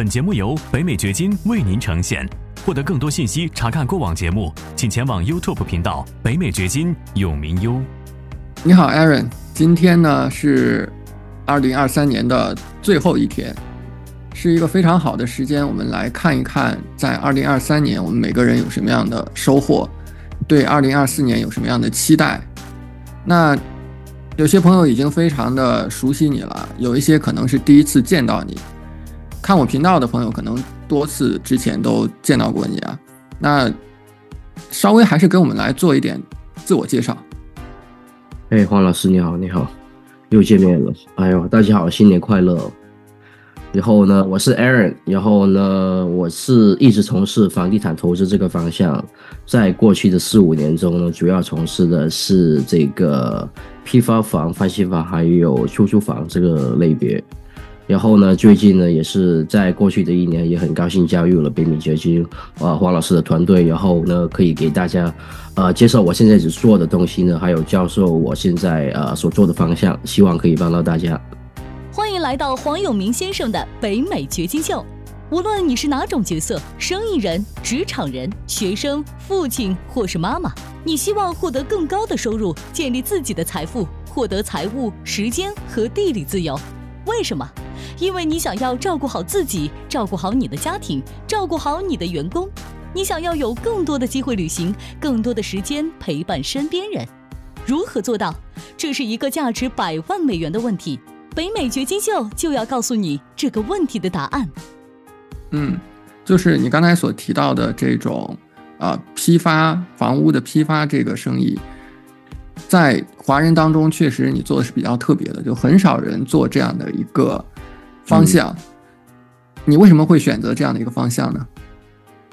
本节目由北美掘金为您呈现。获得更多信息，查看过往节目，请前往 YouTube 频道“北美掘金永明优”。你好，Aaron。今天呢是二零二三年的最后一天，是一个非常好的时间。我们来看一看，在二零二三年我们每个人有什么样的收获，对二零二四年有什么样的期待。那有些朋友已经非常的熟悉你了，有一些可能是第一次见到你。看我频道的朋友，可能多次之前都见到过你啊。那稍微还是跟我们来做一点自我介绍。哎，黄老师你好，你好，又见面了。哎呦，大家好，新年快乐。然后呢，我是 Aaron，然后呢，我是一直从事房地产投资这个方向，在过去的四五年中呢，主要从事的是这个批发房、翻新房还有出租房这个类别。然后呢，最近呢，也是在过去的一年，也很高兴加入了北美掘金啊黄老师的团队。然后呢，可以给大家呃介绍我现在所做的东西呢，还有教授我现在呃所做的方向，希望可以帮到大家。欢迎来到黄永明先生的北美掘金秀。无论你是哪种角色，生意人、职场人、学生、父亲或是妈妈，你希望获得更高的收入，建立自己的财富，获得财务、时间和地理自由。为什么？因为你想要照顾好自己，照顾好你的家庭，照顾好你的员工，你想要有更多的机会旅行，更多的时间陪伴身边人。如何做到？这是一个价值百万美元的问题。北美掘金秀就要告诉你这个问题的答案。嗯，就是你刚才所提到的这种，啊，批发房屋的批发这个生意，在华人当中确实你做的是比较特别的，就很少人做这样的一个。方向，你为什么会选择这样的一个方向呢？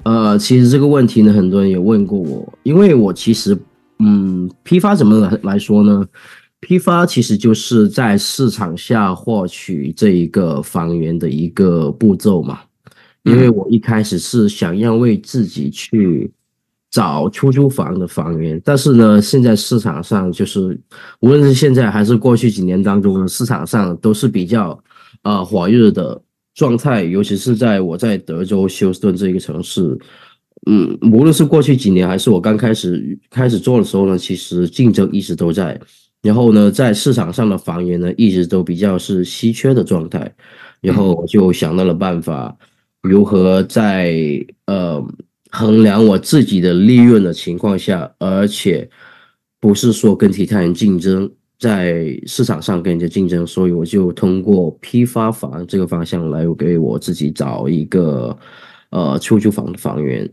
呃，其实这个问题呢，很多人也问过我，因为我其实，嗯，批发怎么来来说呢？批发其实就是在市场下获取这一个房源的一个步骤嘛。因为我一开始是想要为自己去找出租房的房源，但是呢，现在市场上就是，无论是现在还是过去几年当中，市场上都是比较。啊，火热的状态，尤其是在我在德州休斯顿这一个城市，嗯，无论是过去几年还是我刚开始开始做的时候呢，其实竞争一直都在。然后呢，在市场上的房源呢，一直都比较是稀缺的状态。然后我就想到了办法，如何在呃衡量我自己的利润的情况下，而且不是说跟其他人竞争。在市场上跟人家竞争，所以我就通过批发房这个方向来给我自己找一个呃出租房的房源。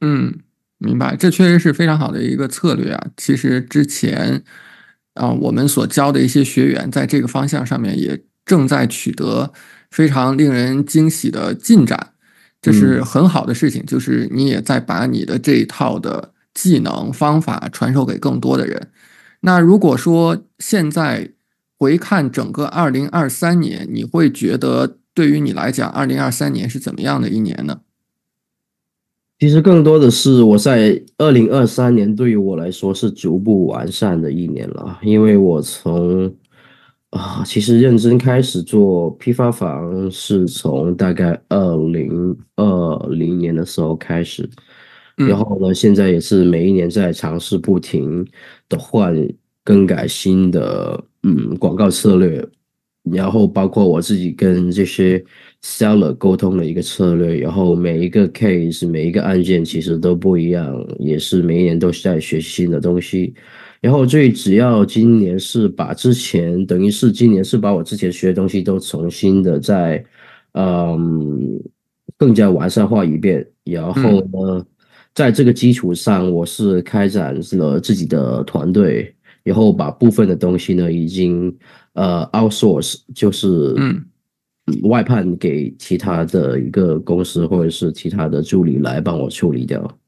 嗯，明白，这确实是非常好的一个策略啊。其实之前啊，我们所教的一些学员在这个方向上面也正在取得非常令人惊喜的进展，这是很好的事情。就是你也在把你的这一套的技能方法传授给更多的人。那如果说现在回看整个二零二三年，你会觉得对于你来讲，二零二三年是怎么样的一年呢？其实更多的是我在二零二三年对于我来说是逐步完善的一年了，因为我从啊，其实认真开始做批发房是从大概二零二零年的时候开始。然后呢，现在也是每一年在尝试不停的换更改新的嗯广告策略，然后包括我自己跟这些 seller 沟通的一个策略，然后每一个 case 每一个案件其实都不一样，也是每一年都是在学习新的东西。然后最只要今年是把之前等于是今年是把我之前学的东西都重新的在嗯更加完善化一遍，然后呢。在这个基础上，我是开展了自己的团队，然后把部分的东西呢，已经呃 outsource，就是嗯外判给其他的一个公司或者是其他的助理来帮我处理掉。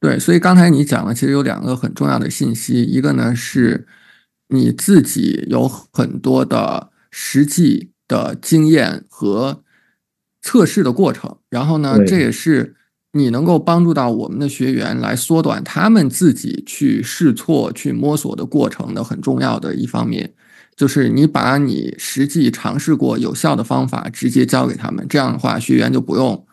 对，所以刚才你讲了，其实有两个很重要的信息，一个呢是你自己有很多的实际的经验和测试的过程，然后呢，这也是。你能够帮助到我们的学员来缩短他们自己去试错、去摸索的过程的很重要的一方面。就是你把你实际尝试过有效的方法直接教给他们，这样的话学员就不用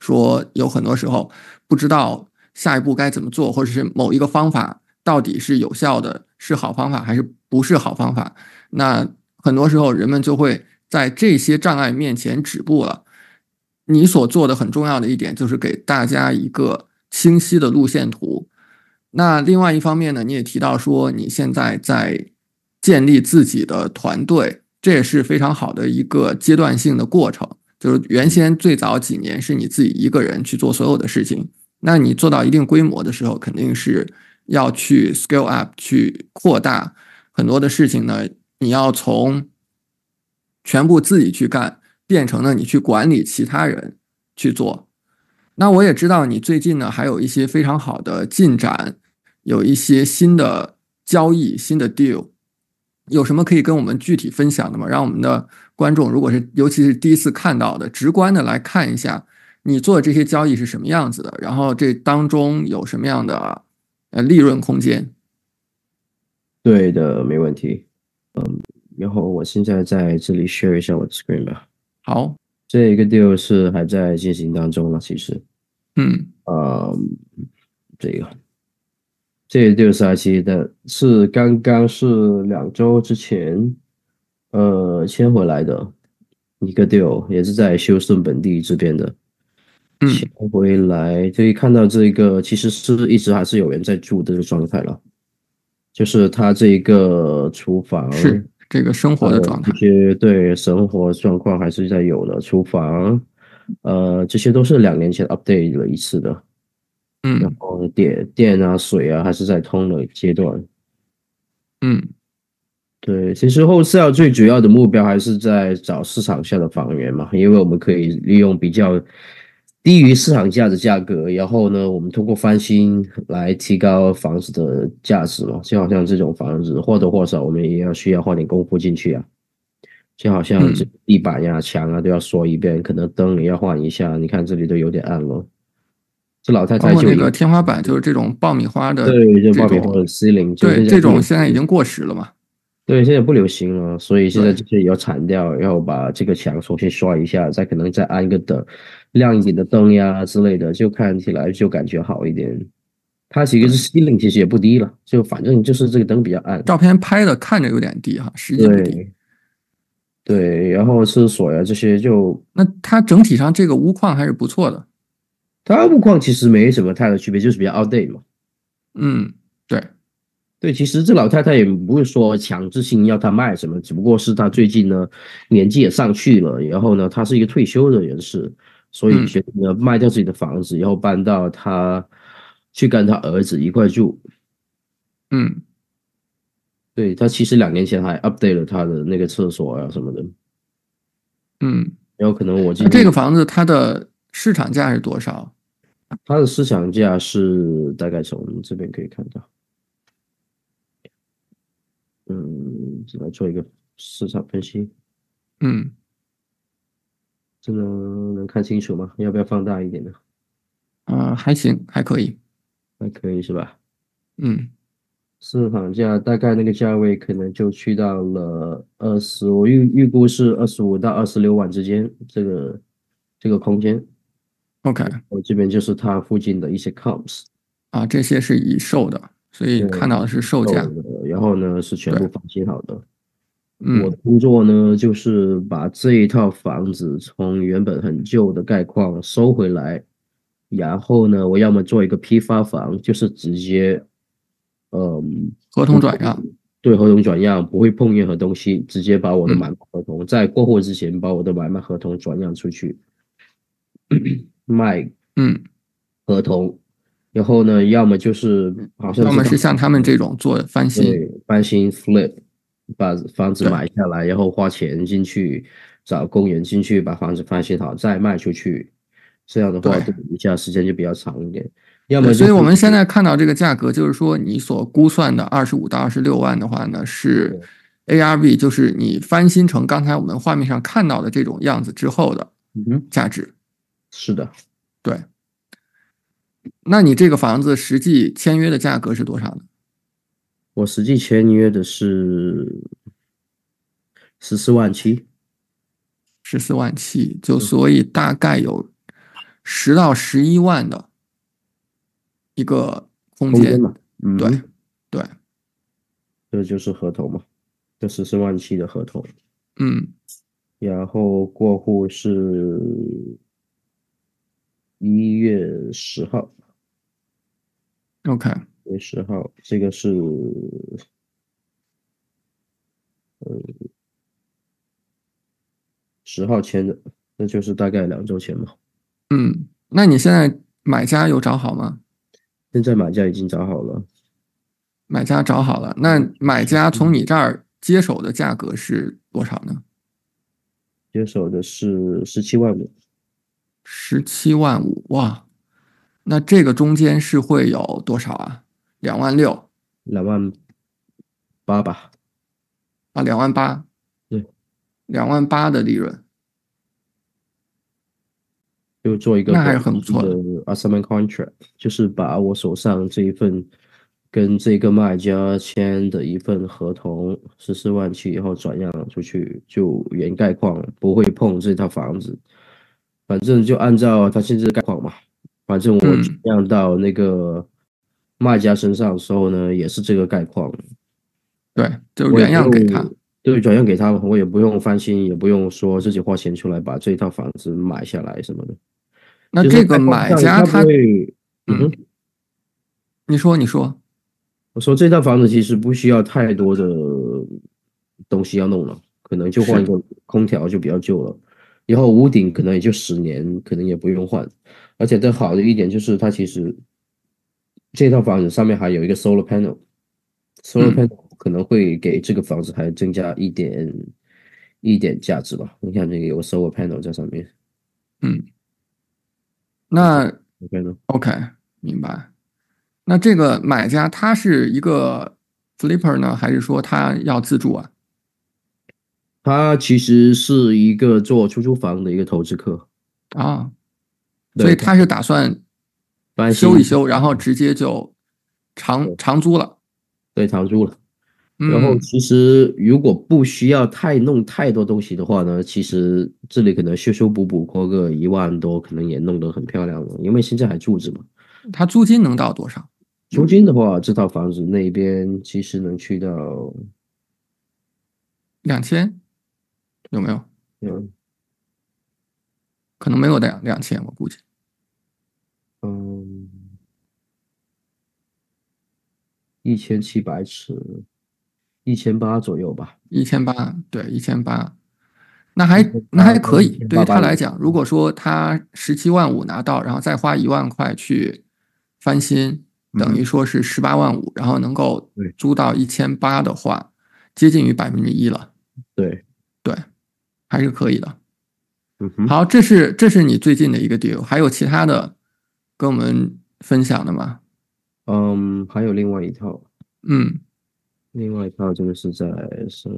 说有很多时候不知道下一步该怎么做，或者是某一个方法到底是有效的，是好方法还是不是好方法。那很多时候人们就会在这些障碍面前止步了。你所做的很重要的一点就是给大家一个清晰的路线图。那另外一方面呢，你也提到说你现在在。建立自己的团队，这也是非常好的一个阶段性的过程。就是原先最早几年是你自己一个人去做所有的事情，那你做到一定规模的时候，肯定是要去 scale up 去扩大很多的事情呢。你要从全部自己去干，变成了你去管理其他人去做。那我也知道你最近呢还有一些非常好的进展，有一些新的交易、新的 deal。有什么可以跟我们具体分享的吗？让我们的观众，如果是尤其是第一次看到的，直观的来看一下你做的这些交易是什么样子的，然后这当中有什么样的呃利润空间？对的，没问题。嗯，然后我现在在这里 share 一下我的 screen 吧。好，这一个 deal 是还在进行当中了，其实。嗯。啊，这个。这六十二期的是刚刚是两周之前，呃，签回来的一个 deal，也是在休斯顿本地这边的，签回来可以看到这个其实是一直还是有人在住的这个状态了，就是他这一个厨房是这个生活的状态，这些对生活状况还是在有的，厨房，呃，这些都是两年前 update 了一次的。嗯，然后电电啊、水啊，还是在通的阶段。嗯，对，其实后市要最主要的目标还是在找市场下的房源嘛，因为我们可以利用比较低于市场价的价格，然后呢，我们通过翻新来提高房子的价值嘛。就好像这种房子或多或少我们也要需要花点功夫进去啊。就好像这地板呀、墙啊都要刷一遍，可能灯也要换一下。你看这里都有点暗了。这老太太就那个天花板就是这种爆米花的，对，就爆米花的 ceiling，对，这种现在已经过时了嘛？对，现在不流行了，所以现在这些也要铲掉，然后把这个墙重新刷一下，再可能再安一个灯，亮一点的灯呀之类的，就看起来就感觉好一点。它其实是 ceiling，其实也不低了，就反正就是这个灯比较暗。照片拍的看着有点低哈，实际不低。对，然后厕所呀这些就，那它整体上这个屋况还是不错的。它屋况其实没什么太大区别，就是比较 outdate 嘛。嗯，对，对，其实这老太太也不是说强制性要她卖什么，只不过是她最近呢年纪也上去了，然后呢她是一个退休的人士，所以决定呢卖掉自己的房子，然后搬到她去跟她儿子一块住。嗯，对她其实两年前还 update 了她的那个厕所啊什么的。嗯，然后可能我这个房子它的市场价是多少？它的市场价是大概从这边可以看到，嗯，来做一个市场分析，嗯，这个能看清楚吗？要不要放大一点呢？啊，还行，还可以，还可以是吧？嗯，市场价大概那个价位可能就去到了二十，我预预估是二十五到二十六万之间，这个这个空间。OK，我这边就是它附近的一些 comps 啊，这些是已售的，所以看到的是售价。然后呢，是全部放新好的。嗯，我的工作呢，就是把这一套房子从原本很旧的概况收回来，然后呢，我要么做一个批发房，就是直接，嗯，合同转让。对，合同转让不会碰任何东西，直接把我的买卖合同在过户之前把我的买卖合同转让出去。卖嗯合同，然后呢，要么就是好像要么是像他们这种做翻新，翻新 flip，把房子买下来，然后花钱进去找工人进去把房子翻新好再卖出去，这样的话等一下时间就比较长一点。要么，所以我们现在看到这个价格，就是说你所估算的二十五到二十六万的话呢，是 ARV，就是你翻新成刚才我们画面上看到的这种样子之后的价值。是的，对。那你这个房子实际签约的价格是多少呢？我实际签约的是十四万七，十四万七，就所以大概有十到十一万的一个空间。嘛，嗯，对，对，这就是合同嘛，这十四万七的合同，嗯。然后过户是一月十号，，OK，一月十号，这个是呃十号签的，那就是大概两周前嘛。嗯，那你现在买家有找好吗？现在买家已经找好了，买家找好了，那买家从你这儿接手的价格是多少呢？接手的是十七万五，十七万五，哇，那这个中间是会有多少啊？两万六两万八吧。啊，两万八，对，两万八的利润，就做一个那还是很不错的的 assignment contract，就是把我手上这一份跟这个卖家签的一份合同十四万七以后转让出去，就原概况不会碰这套房子，反正就按照他现在的概况嘛，反正我嗯。转让到那个卖家身上的时候呢，也是这个概况，对，就我也原样给他。对，转让给他，我也不用翻新，也不用说自己花钱出来把这一套房子买下来什么的。那这个买家他，你说你说，我说这套房子其实不需要太多的东西要弄了，可能就换一个空调就比较旧了，然后屋顶可能也就十年，可能也不用换。而且更好的一点就是它其实这套房子上面还有一个 solar panel，solar 嗯 panel 可能会给这个房子还增加一点一点价值吧。你看这个有个 solar panel 在上面嗯，那，OK？OK，明白。那这个买家他是一个 flipper 呢，还是说他要自住啊？它其实是一个做出租房的一个投资客，啊，所以他是打算翻新修一修，然后直接就长长租了。对长租了。然后嗯，其实如果不需要太弄太多东西的话呢，其实这里可能修修补补花个一万多，可能也弄得很漂亮了。因为现在还住着嘛。他租金能到多少？租金的话，这套房子那边其实能去到，两千？有没有？嗯可能没有两两千，我估计。嗯，一千七百尺，一千八左右吧。一千八，对，一千八，那还那还可以。对于他来讲，如果说他十七万五拿到，然后再花一万块去翻新，等于说是十八万五，然后能够租到一千八的话，接近于百分之一了。对，对，还是可以的。嗯哼，好，这是这是你最近的一个 deal，还有其他的跟我们分享的吗？嗯，还有另外一套，嗯另外一套这个是在是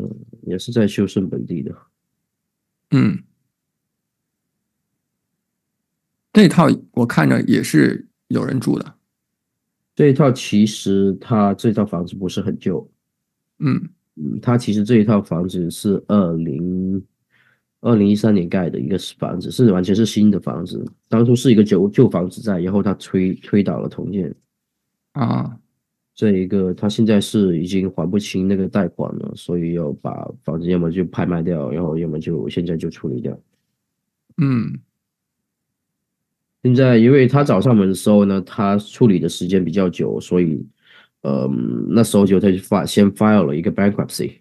也是在修圣本地的。嗯，这套我看着也是有人住的。这一套其实它这套房子不是很旧，嗯嗯，它其实这一套房子是二零二零一三年盖的一个房子，是完全是新的房子。当初是一个旧旧房子在，然后他推推倒了重建。啊，这一个他现在是已经还不清那个贷款了，所以要把房子要么就拍卖掉，然后要么就现在就处理掉。嗯现在因为他找上门的时候呢，他处理的时间比较久，所以，呃，那时候就他就发先 file 了一个 bankruptcy，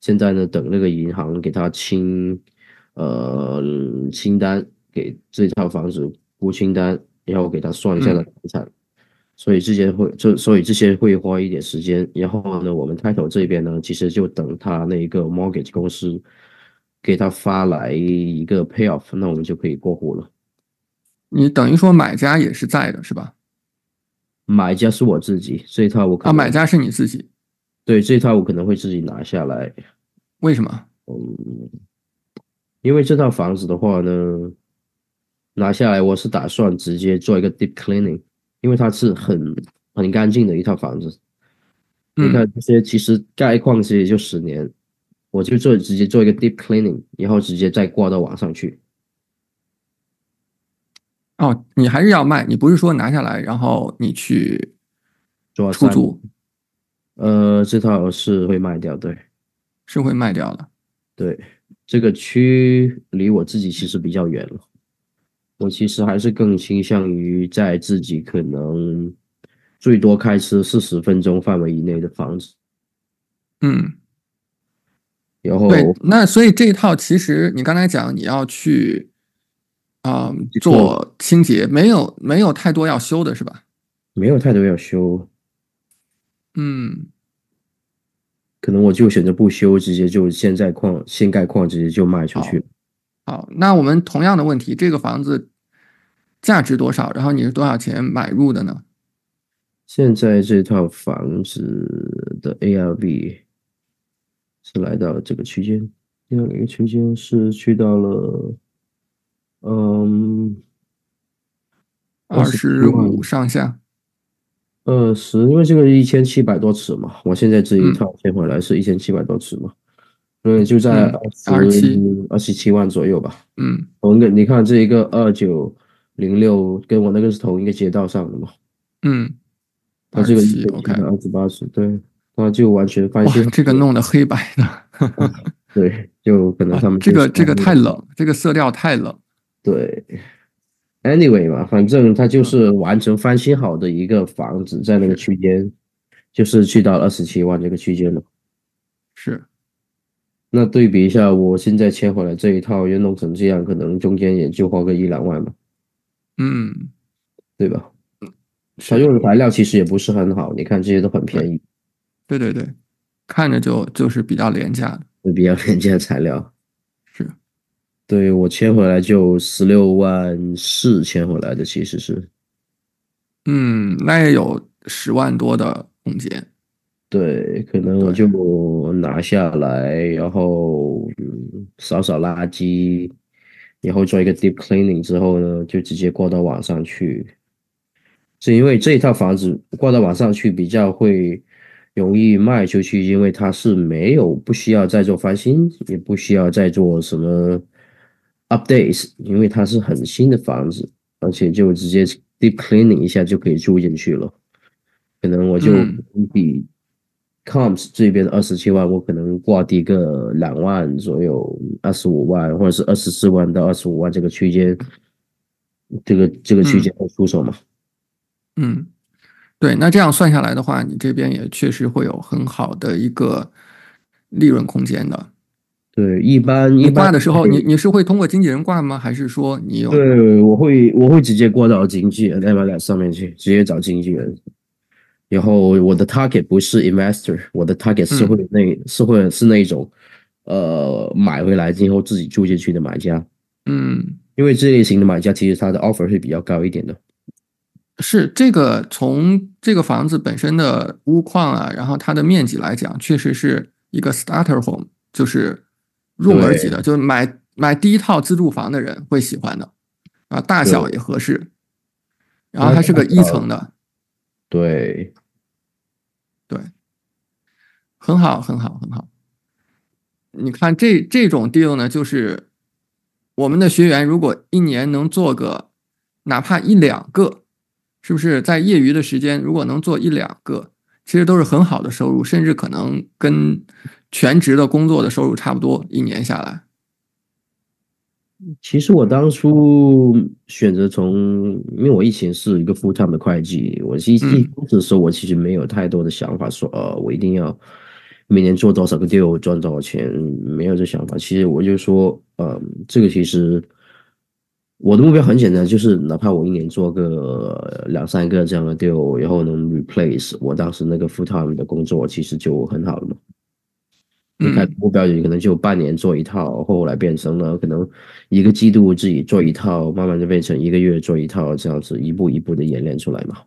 现在呢等那个银行给他清，呃清单给这套房子估清单，然后给他算一下的财产，所以这些会这所以这些会花一点时间，然后呢我们 title 这边呢，其实就等他那个 mortgage 公司给他发来一个 payoff，那我们就可以过户了。你等于说买家也是在的是吧？买家是我自己，这一套我可啊，买家是你自己，对这一套我可能会自己拿下来，为什么？嗯，因为这套房子的话呢，拿下来我是打算直接做一个 deep cleaning，因为它是很很干净的一套房子。你嗯看这些其实概况其实也就十年，我就做直接做一个 deep cleaning，然后直接再挂到网上去。哦，你还是要卖，你不是说拿下来然后你去出租，呃，这套是会卖掉，对是会卖掉的。对，这个区离我自己其实比较远了，我其实还是更倾向于在自己可能最多开车四十分钟范围以内的房子，嗯，然后对，那所以这一套其实你刚才讲你要去啊、做清洁，没有没有太多要修的是吧？没有太多要修，嗯，可能我就选择不修，直接就现在矿现盖矿直接就卖出去。好，那我们同样的问题，这个房子价值多少？然后你是多少钱买入的呢？现在这套房子的 ARV 是来到了这个区间，第二个区间是去到了，嗯，二十五上下。二十，因为这个一千七百多尺嘛，我现在这一嗯套签回来是一千七百多尺嘛，所以就在嗯二十27二十七万左右吧。嗯同一个，你看这一个二九零六跟我那个是同一个街道上的嘛，嗯，它这个一27千 OK 七百二十八尺，对，那就完全翻哇新，，这个弄的黑白的，对，就可能啊他们就是这个这个太冷，这个色调太冷。对，anyway 嘛，反正它就是完成翻新好的一个房子，在那个区间，就是去到二十七万这个区间了。是，那对比一下，我现在签回来这一套，又弄成这样，可能中间也就花个一两万吧，嗯，对吧？他用的材料其实也不是很好，你看这些都很便宜，对对对，看着就就是比较廉价的。比较廉价材料。是，对我签回来就十六万四签回来的，其实是嗯，那也有十万多的空间。对，可能我就拿下来，然后嗯扫扫垃圾，然后做一个 deep cleaning 之后呢，就直接挂到网上去。是因为这一套房子挂到网上去比较会容易卖出去，因为它是没有不需要再做翻新，也不需要再做什么 updates，因为它是很新的房子，而且就直接 deep cleaning 一下就可以住进去了。可能我就嗯比 Coms 这边二十七万，我可能挂低个两万左右，二十五万或者是二十四万到二十五万这个区间，这个这个区间会出手嘛？嗯，对，那这样算下来的话，你这边也确实会有很好的一个利润空间的。对，一般一你般挂的时候，你你是会通过经纪人挂吗？还是说你有？对，我会我会直接挂到经纪人 MLS 上面去，直接找经纪人。然后我的 target 不是 investor，我的 target 是嗯会那、是会是那种呃买回来之后自己住进去的买家，嗯，因为这类型的买家其实他的 offer 会比较高一点的。是这个从这个房子本身的屋况啊，然后它的面积来讲，确实是一个 starter home，就是入门级的，就是买买第一套自住房的人会喜欢的啊，大小也合适，然后它是个一层的，对，对，很好，很好，很好。你看这这种 deal 呢，就是我们的学员如果一年能做个哪怕一两个，是不是在业余的时间如果能做一两个，其实都是很好的收入，甚至可能跟全职的工作的收入差不多，一年下来。其实我当初选择从，因为我以前是一个 full time 的会计，我一一嗯开始的时候我其实没有太多的想法说，呃，我一定要每年做多少个 deal 赚多少钱，没有这想法。其实我就说，呃，这个其实我的目标很简单，就是哪怕我一年做个两三个这样的 deal，然后能 replace 我当时那个 full time 的工作，其实就很好了嘛。一开始嗯目标也可能就半年做一套，后来变成了可能一个季度自己做一套，慢慢就变成一个月做一套，这样子一步一步的演练出来嘛。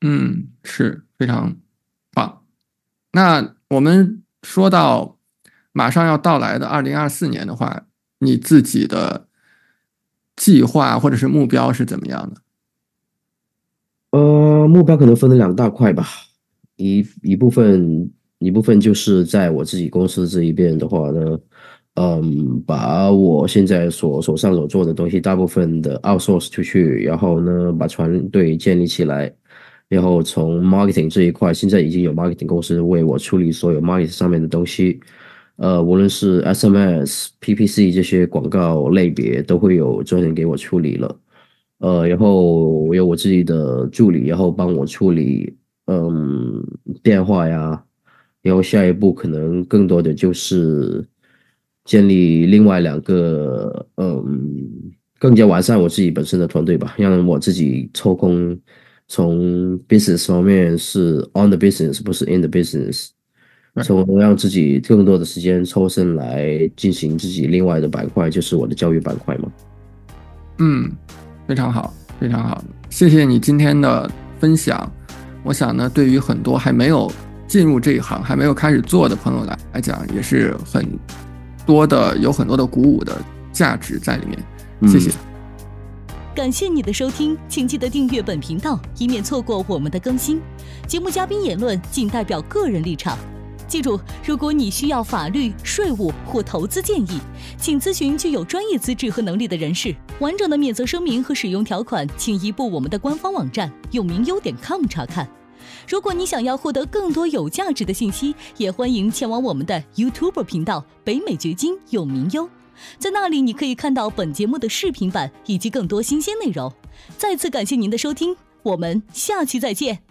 嗯，是非常棒。那我们说到马上要到来的二零二四年的话，你自己的计划或者是目标是怎么样的？呃，目标可能分了两大块吧，一一部分一部分就是在我自己公司这一边的话呢，嗯，把我现在所手上所做的东西大部分的 outsource 出去，然后呢，把团队建立起来，然后从 marketing 这一块，现在已经有 marketing 公司为我处理所有 marketing 上面的东西，呃，无论是 SMS、PPC 这些广告类别，都会有专人给我处理了。呃，然后我有我自己的助理，然后帮我处理，嗯，电话呀，然后下一步可能更多的就是建立另外两个，嗯，更加完善我自己本身的团队吧，让我自己抽空从 business 方面是 on the business，不是 in the business，从让自己更多的时间抽身来进行自己另外的板块，就是我的教育板块嘛，嗯。非常好，非常好，谢谢你今天的分享。我想呢，对于很多还没有进入这一行、还没有开始做的朋友来来讲，也是很多的，有很多的鼓舞的价值在里面。谢谢，感谢你的收听，请记得订阅本频道，以免错过我们的更新。节目嘉宾言论仅代表个人立场。记住，如果你需要法律、税务或投资建议，请咨询具有专业资质和能力的人士。完整的免责声明和使用条款，请移步我们的官方网站永明优点 com 查看。如果你想要获得更多有价值的信息，也欢迎前往我们的 YouTube 频道北美掘金有名优，在那里你可以看到本节目的视频版以及更多新鲜内容。再次感谢您的收听，我们下期再见。